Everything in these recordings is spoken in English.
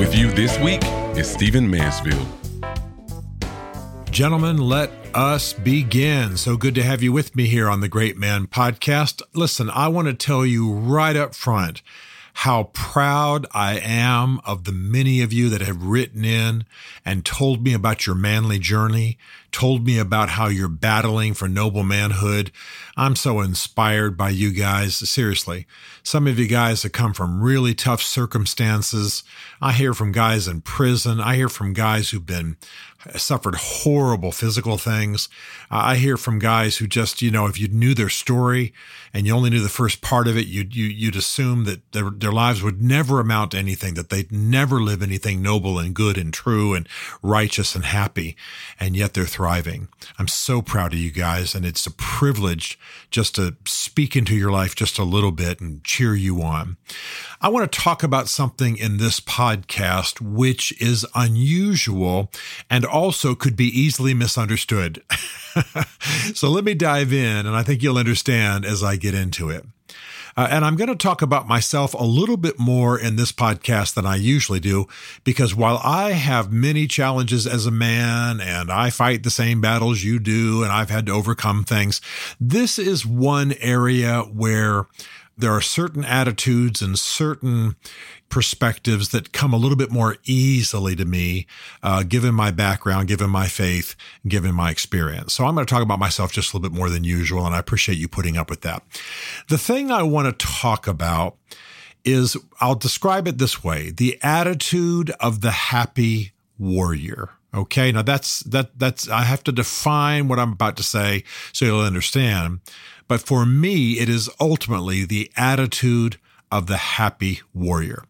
With you this week is Stephen Mansfield. Gentlemen, let us begin. So good to have you with me here on the Great Man podcast. Listen, I want to tell you right up front how proud I am of the many of you that have written in and told me about your manly journey, told me about how you're battling for noble manhood. I'm so inspired by you guys. Seriously, some of you guys have come from really tough circumstances. I hear from guys in prison. I hear from guys who've been suffered horrible physical things. Uh, I hear from guys who just, you know, if you knew their story and you only knew the first part of it, you'd, you, would you would assume that their, their lives would never amount to anything, that they'd never live anything noble and good and true and righteous and happy. And yet they're thriving. I'm so proud of you guys. And it's a privilege just to speak into your life just a little bit and cheer you on. I want to talk about something in this podcast which is unusual and also could be easily misunderstood. so let me dive in, and I think you'll understand as I get into it. Uh, and I'm going to talk about myself a little bit more in this podcast than I usually do, because while I have many challenges as a man and I fight the same battles you do, and I've had to overcome things, this is one area where there are certain attitudes and certain perspectives that come a little bit more easily to me, uh, given my background, given my faith, given my experience. So I'm going to talk about myself just a little bit more than usual, and I appreciate you putting up with that. The thing I want to talk about is I'll describe it this way the attitude of the happy warrior. Okay. Now that's, that, that's, I have to define what I'm about to say so you'll understand. But for me, it is ultimately the attitude of the happy warrior.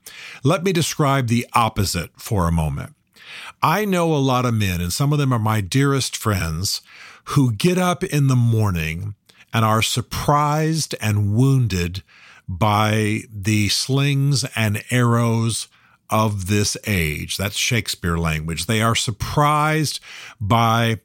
Let me describe the opposite for a moment. I know a lot of men, and some of them are my dearest friends, who get up in the morning and are surprised and wounded by the slings and arrows of this age. That's Shakespeare language. They are surprised by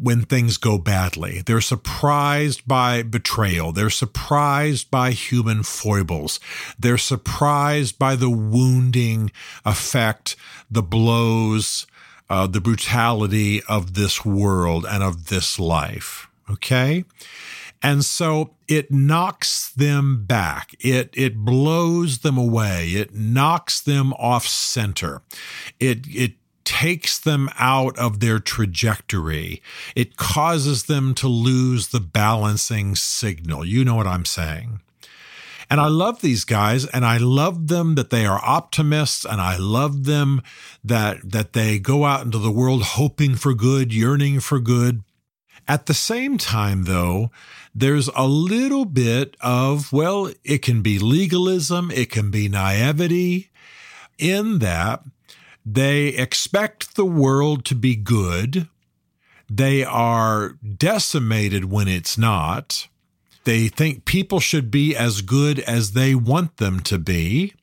when things go badly. They're surprised by betrayal. They're surprised by human foibles. They're surprised by the wounding effect, the blows, uh, the brutality of this world and of this life. Okay. And so it knocks them back. It, it blows them away. It knocks them off center. It, it takes them out of their trajectory. It causes them to lose the balancing signal. You know what I'm saying. And I love these guys and I love them that they are optimists and I love them that, that they go out into the world hoping for good, yearning for good. At the same time, though, there's a little bit of, well, it can be legalism, it can be naivety in that they expect the world to be good. They are decimated when it's not. They think people should be as good as they want them to be.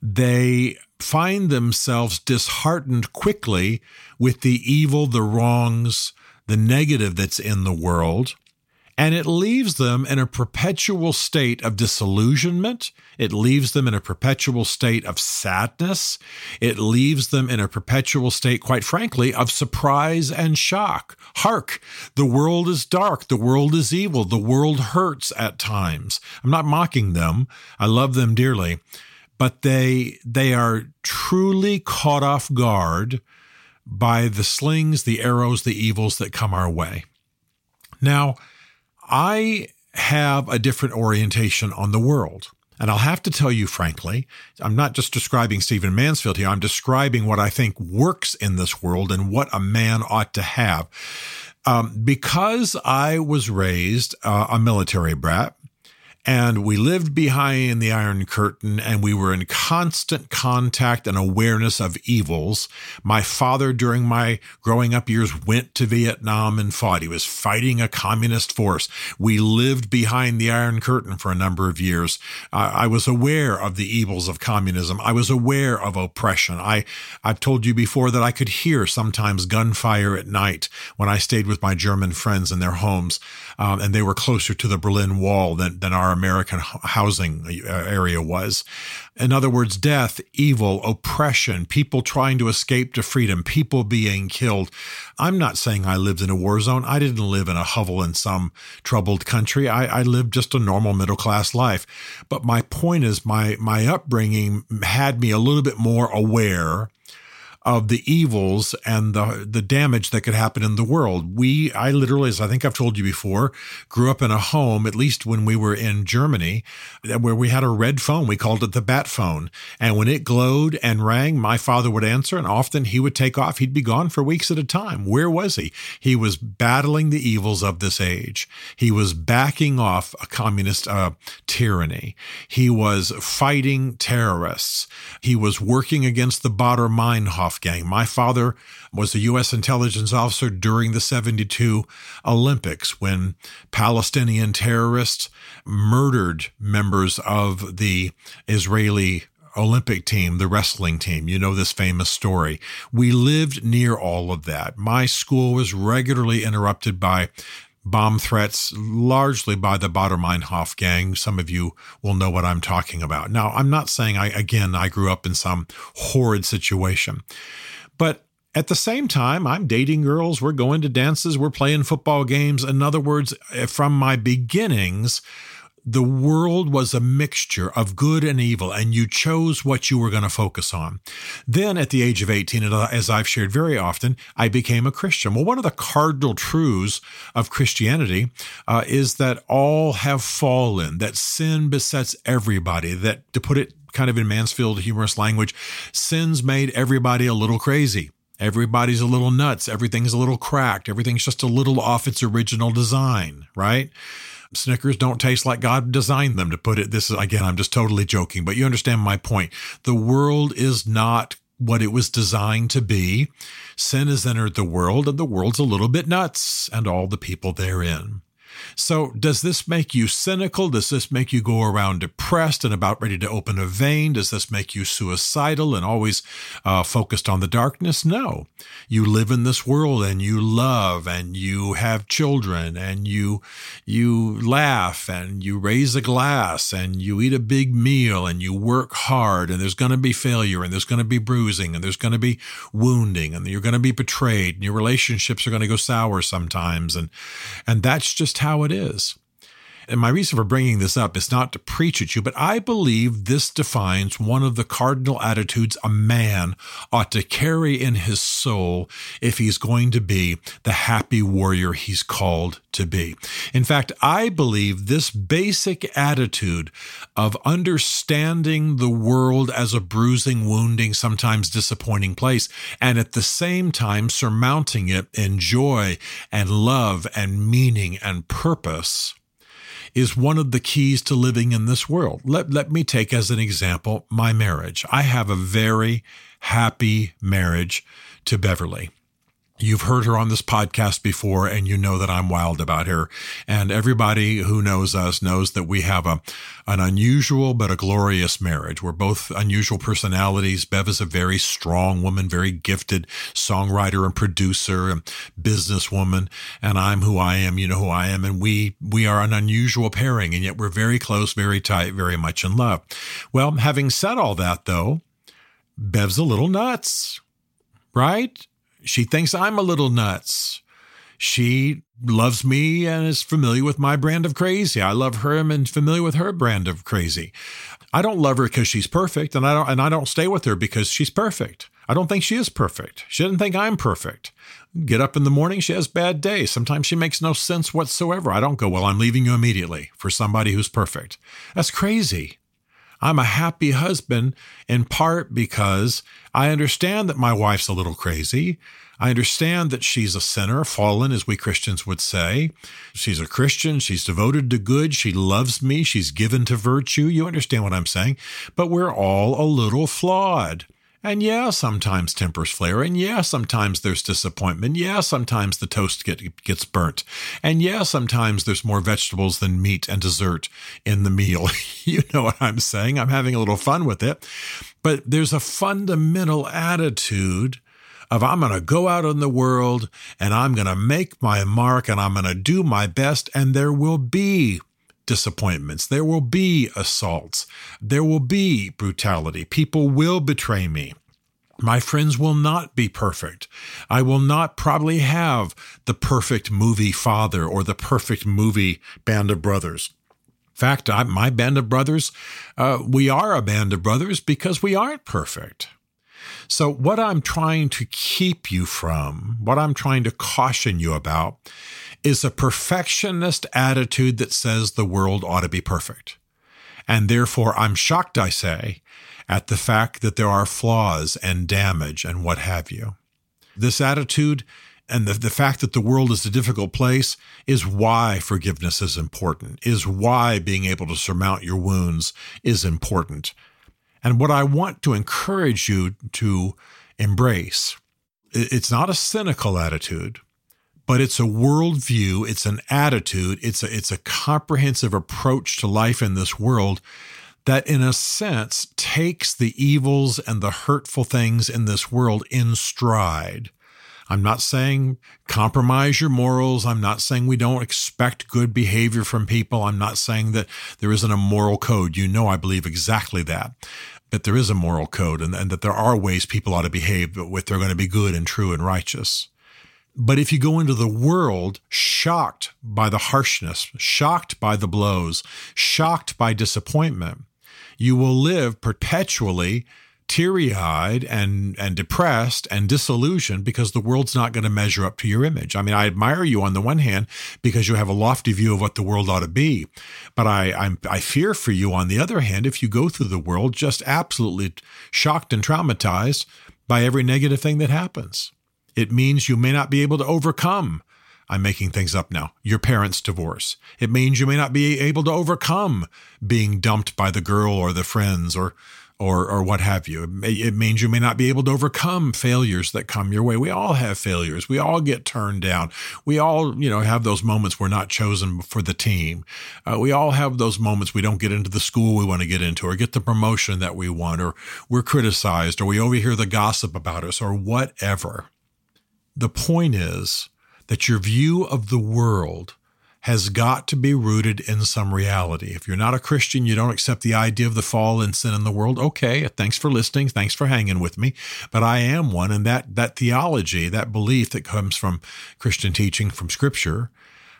They find themselves disheartened quickly with the evil, the wrongs, the negative that's in the world and it leaves them in a perpetual state of disillusionment. It leaves them in a perpetual state of sadness. It leaves them in a perpetual state, quite frankly, of surprise and shock. Hark, the world is dark. The world is evil. The world hurts at times. I'm not mocking them. I love them dearly, but they, they are truly caught off guard by the slings, the arrows, the evils that come our way. Now, I have a different orientation on the world. And I'll have to tell you frankly, I'm not just describing Stephen Mansfield here. I'm describing what I think works in this world and what a man ought to have. Um, because I was raised uh, a military brat, And we lived behind the Iron Curtain and we were in constant contact and awareness of evils. My father, during my growing up years, went to Vietnam and fought. He was fighting a communist force. We lived behind the Iron Curtain for a number of years. I was aware of the evils of communism. I was aware of oppression. I, I've told you before that I could hear sometimes gunfire at night when I stayed with my German friends in their homes. Um, and they were closer to the Berlin Wall than, than our American housing uh, area was. In other words, death, evil, oppression, people trying to escape to freedom, people being killed. I'm not saying I lived in a war zone. I didn't live in a hovel in some troubled country. I, I lived just a normal middle class life. But my point is, my my upbringing had me a little bit more aware of the evils and the the damage that could happen in the world. We, I literally, as I think I've told you before, grew up in a home, at least when we were in Germany, where we had a red phone. We called it the bat phone. And when it glowed and rang, my father would answer, and often he would take off. He'd be gone for weeks at a time. Where was he? He was battling the evils of this age. He was backing off a communist uh, tyranny. He was fighting terrorists. He was working against the Baader Meinhof Gang. My father was a U.S. intelligence officer during the 72 Olympics when Palestinian terrorists murdered members of the Israeli Olympic team, the wrestling team. You know this famous story. We lived near all of that. My school was regularly interrupted by bomb threats, largely by the Meinhof gang. Some of you will know what I'm talking about. Now, I'm not saying I, again, I grew up in some horrid situation, but at the same time, I'm dating girls, we're going to dances, we're playing football games. In other words, from my beginnings, the world was a mixture of good and evil, and you chose what you were going to focus on. Then, at the age of 18, as I've shared very often, I became a Christian. Well, one of the cardinal truths of Christianity uh, is that all have fallen, that sin besets everybody, that, to put it kind of in Mansfield humorous language, sin's made everybody a little crazy. Everybody's a little nuts. Everything's a little cracked. Everything's just a little off its original design, right? Snickers don't taste like God designed them to put it. This is, again, I'm just totally joking, but you understand my point. The world is not what it was designed to be. Sin has entered the world and the world's a little bit nuts and all the people therein. So, does this make you cynical? Does this make you go around depressed and about ready to open a vein? Does this make you suicidal and always uh, focused on the darkness? No. You live in this world and you love and you have children and you you laugh and you raise a glass and you eat a big meal and you work hard and there's going to be failure and there's going to be bruising and there's going to be wounding and you're going to be betrayed and your relationships are going to go sour sometimes and and that's just how it is. And my reason for bringing this up is not to preach at you, but I believe this defines one of the cardinal attitudes a man ought to carry in his soul if he's going to be the happy warrior he's called to be. In fact, I believe this basic attitude of understanding the world as a bruising, wounding, sometimes disappointing place, and at the same time surmounting it in joy and love and meaning and purpose is one of the keys to living in this world. Let, let me take as an example my marriage. I have a very happy marriage to Beverly. You've heard her on this podcast before, and you know that I'm wild about her. And everybody who knows us knows that we have a, an unusual but a glorious marriage. We're both unusual personalities. Bev is a very strong woman, very gifted songwriter and producer and businesswoman. And I'm who I am. You know who I am. And we, we are an unusual pairing, and yet we're very close, very tight, very much in love. Well, having said all that, though, Bev's a little nuts, right? She thinks I'm a little nuts. She loves me and is familiar with my brand of crazy. I love her and familiar with her brand of crazy. I don't love her because she's perfect, and I don't and I don't stay with her because she's perfect. I don't think she is perfect. She doesn't think I'm perfect. Get up in the morning, she has bad days. Sometimes she makes no sense whatsoever. I don't go, well, I'm leaving you immediately for somebody who's perfect. That's crazy. I'm a happy husband in part because I understand that my wife's a little crazy. I understand that she's a sinner, fallen, as we Christians would say. She's a Christian. She's devoted to good. She loves me. She's given to virtue. You understand what I'm saying? But we're all a little flawed. And yeah, sometimes tempers flare. And yeah, sometimes there's disappointment. Yeah, sometimes the toast get, gets burnt. And yeah, sometimes there's more vegetables than meat and dessert in the meal. you know what I'm saying? I'm having a little fun with it. But there's a fundamental attitude of I'm going to go out in the world and I'm going to make my mark and I'm going to do my best and there will be disappointments. There will be assaults. There will be brutality. People will betray me. My friends will not be perfect. I will not probably have the perfect movie father or the perfect movie band of brothers. In fact, I, my band of brothers, uh, we are a band of brothers because we aren't perfect. So, what I'm trying to keep you from, what I'm trying to caution you about, is a perfectionist attitude that says the world ought to be perfect. And therefore, I'm shocked, I say, at the fact that there are flaws and damage and what have you. This attitude and the, the fact that the world is a difficult place is why forgiveness is important, is why being able to surmount your wounds is important. And what I want to encourage you to embrace, it's not a cynical attitude, but it's a worldview, it's an attitude, it's a, it's a comprehensive approach to life in this world that, in a sense, takes the evils and the hurtful things in this world in stride. I'm not saying compromise your morals. I'm not saying we don't expect good behavior from people. I'm not saying that there isn't a moral code. You know, I believe exactly that. That there is a moral code and, and that there are ways people ought to behave with they're going to be good and true and righteous. But if you go into the world shocked by the harshness, shocked by the blows, shocked by disappointment, you will live perpetually teary eyed and, and depressed and disillusioned because the world's not going to measure up to your image. I mean, I admire you on the one hand because you have a lofty view of what the world ought to be. But I, I'm, I fear for you on the other hand if you go through the world just absolutely shocked and traumatized by every negative thing that happens. It means you may not be able to overcome. I'm making things up now. Your parents' divorce. It means you may not be able to overcome being dumped by the girl or the friends or or or what have you. It, may, it, means you may not be able to overcome failures that come your way. We all have failures. We all get turned down. We all, you know, have those moments we're not chosen for the team. Uh, we all have those moments we don't get into the school we want to get into, or get the promotion that we want, or we're criticized, or we overhear the gossip about us, or whatever. The point is that your view of the world has got to be rooted in some reality. If you're not a Christian, you don't accept the idea of the fall and sin in the world. Okay, thanks for listening. Thanks for hanging with me. But I am one, and that that theology, that belief that comes from Christian teaching, from Scripture,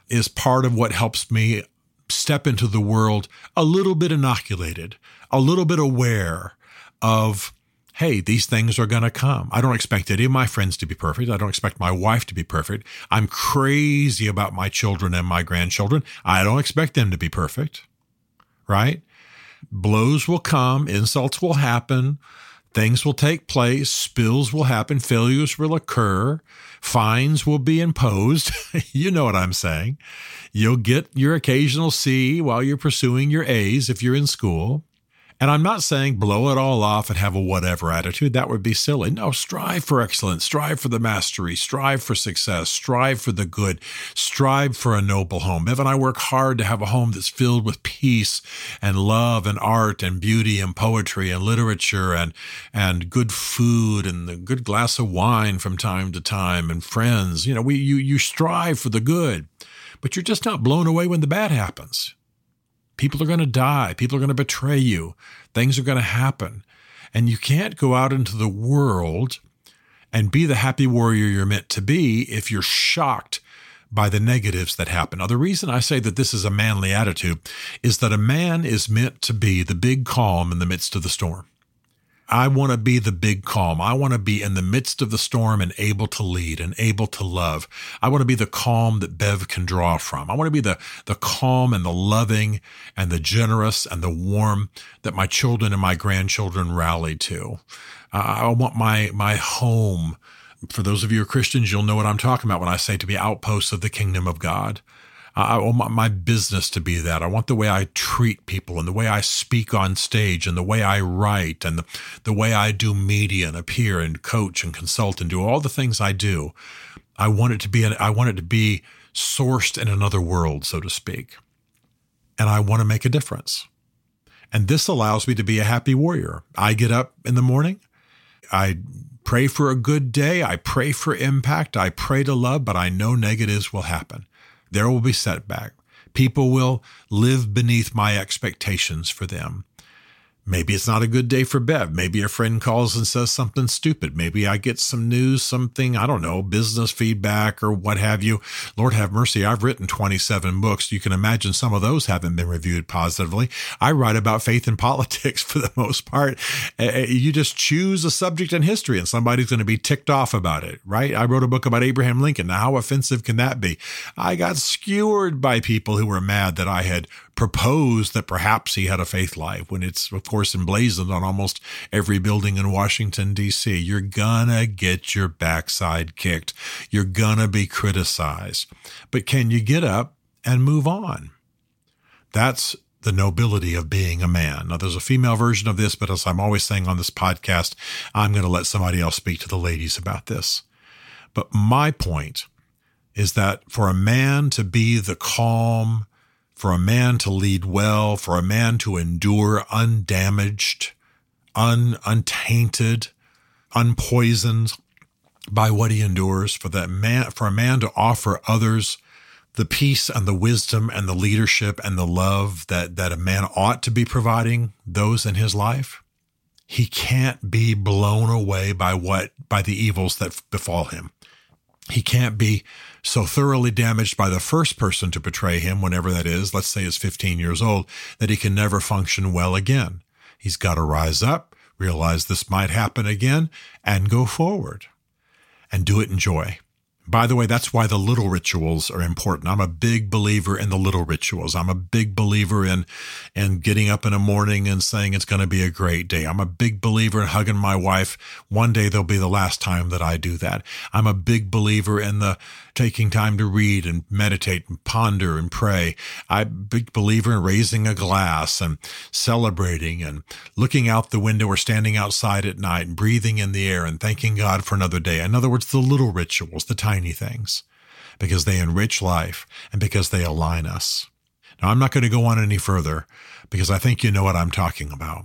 is part of what helps me step into the world a little bit inoculated, a little bit aware of hey, these things are going to come. I don't expect any of my friends to be perfect. I don't expect my wife to be perfect. I'm crazy about my children and my grandchildren. I don't expect them to be perfect, right? Blows will come, insults will happen, things will take place, spills will happen, failures will occur, fines will be imposed. you know what I'm saying. You'll get your occasional C while you're pursuing your A's if you're in school. And I'm not saying blow it all off and have a whatever attitude. That would be silly. No, strive for excellence, strive for the mastery, strive for success, strive for the good, strive for a noble home. Evan, I work hard to have a home that's filled with peace and love and art and beauty and poetry and literature and, and good food and a good glass of wine from time to time and friends. You know, we, you, you strive for the good, but you're just not blown away when the bad happens. People are going to die. People are going to betray you. Things are going to happen. And you can't go out into the world and be the happy warrior you're meant to be if you're shocked by the negatives that happen. Now, the reason I say that this is a manly attitude is that a man is meant to be the big calm in the midst of the storm. I want to be the big calm. I want to be in the midst of the storm and able to lead and able to love. I want to be the calm that Bev can draw from. I want to be the, the calm and the loving and the generous and the warm that my children and my grandchildren rally to. Uh, I want my, my home. For those of you who are Christians, you'll know what I'm talking about when I say to be outposts of the kingdom of God. I want my business to be that. I want the way I treat people and the way I speak on stage and the way I write and the, the way I do media and appear and coach and consult and do all the things I do. I want it to be, I want it to be sourced in another world, so to speak. And I want to make a difference. And this allows me to be a happy warrior. I get up in the morning. I pray for a good day. I pray for impact. I pray to love, but I know negatives will happen. There will be setback. People will live beneath my expectations for them. Maybe it's not a good day for Bev. Maybe a friend calls and says something stupid. Maybe I get some news, something, I don't know, business feedback or what have you. Lord have mercy. I've written 27 books. You can imagine some of those haven't been reviewed positively. I write about faith and politics for the most part. You just choose a subject in history and somebody's going to be ticked off about it, right? I wrote a book about Abraham Lincoln. Now, how offensive can that be? I got skewered by people who were mad that I had proposed that perhaps he had a faith life when it's, of emblazoned on almost every building in Washington, D.C. You're gonna get your backside kicked. You're gonna be criticized. But can you get up and move on? That's the nobility of being a man. Now, there's a female version of this, but as I'm always saying on this podcast, I'm going to let somebody else speak to the ladies about this. But my point is that for a man to be the calm, for a man to lead well, for a man to endure undamaged, un, untainted, unpoisoned by what he endures, for that man, for a man to offer others the peace and the wisdom and the leadership and the love that, that a man ought to be providing those in his life, he can't be blown away by what, by the evils that befall him. He can't be so thoroughly damaged by the first person to betray him, whenever that is, let's say is 15 years old, that he can never function well again. He's got to rise up, realize this might happen again, and go forward and do it in joy. By the way, that's why the little rituals are important. I'm a big believer in the little rituals. I'm a big believer in, in getting up in the morning and saying it's going to be a great day. I'm a big believer in hugging my wife. One day there'll be the last time that I do that. I'm a big believer in the taking time to read and meditate and ponder and pray. I'm a big believer in raising a glass and celebrating and looking out the window or standing outside at night and breathing in the air and thanking God for another day. In other words, the little rituals, the tiny things, because they enrich life and because they align us. Now, I'm not going to go on any further because I think you know what I'm talking about.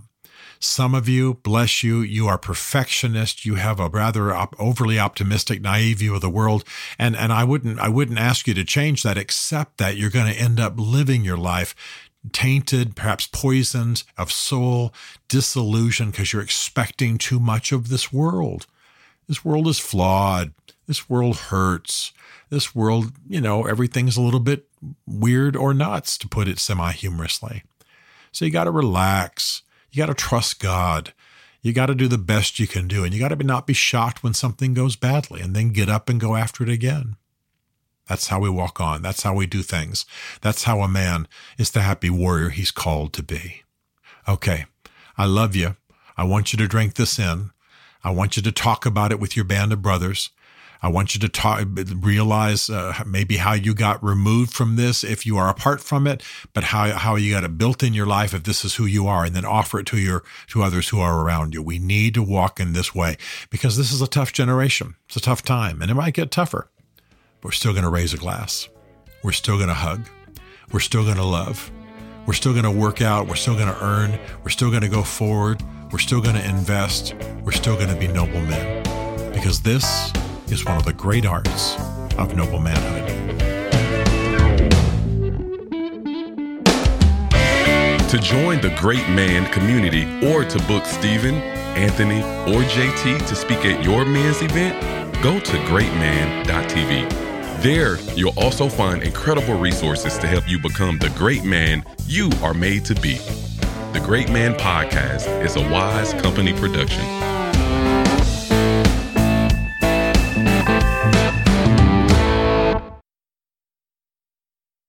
Some of you, bless you, you are perfectionists. You have a rather op- overly optimistic, naive view of the world. And, and I wouldn't, I wouldn't ask you to change that, except that you're going to end up living your life tainted, perhaps poisoned of soul, disillusioned because you're expecting too much of this world. This world is flawed. This world hurts. This world, you know, everything's a little bit weird or nuts, to put it semi humorously. So you got to relax. You got to trust God. You got to do the best you can do. And you got to not be shocked when something goes badly and then get up and go after it again. That's how we walk on. That's how we do things. That's how a man is the happy warrior he's called to be. Okay. I love you. I want you to drink this in. I want you to talk about it with your band of brothers. I want you to talk, realize uh, maybe how you got removed from this if you are apart from it, but how, how you got it built in your life if this is who you are, and then offer it to your to others who are around you. We need to walk in this way because this is a tough generation. It's a tough time, and it might get tougher. But we're still going to raise a glass. We're still going to hug. We're still going to love. We're still going to work out. We're still going to earn. We're still going to go forward. We're still going to invest. We're still going to be noble men because this is one of the great arts of noble manhood. To join the Great Man community or to book Stephen, Anthony, or JT to speak at your men's event, go to greatman.tv. There, you'll also find incredible resources to help you become the great man you are made to be. The Great Man Podcast is a wise company production.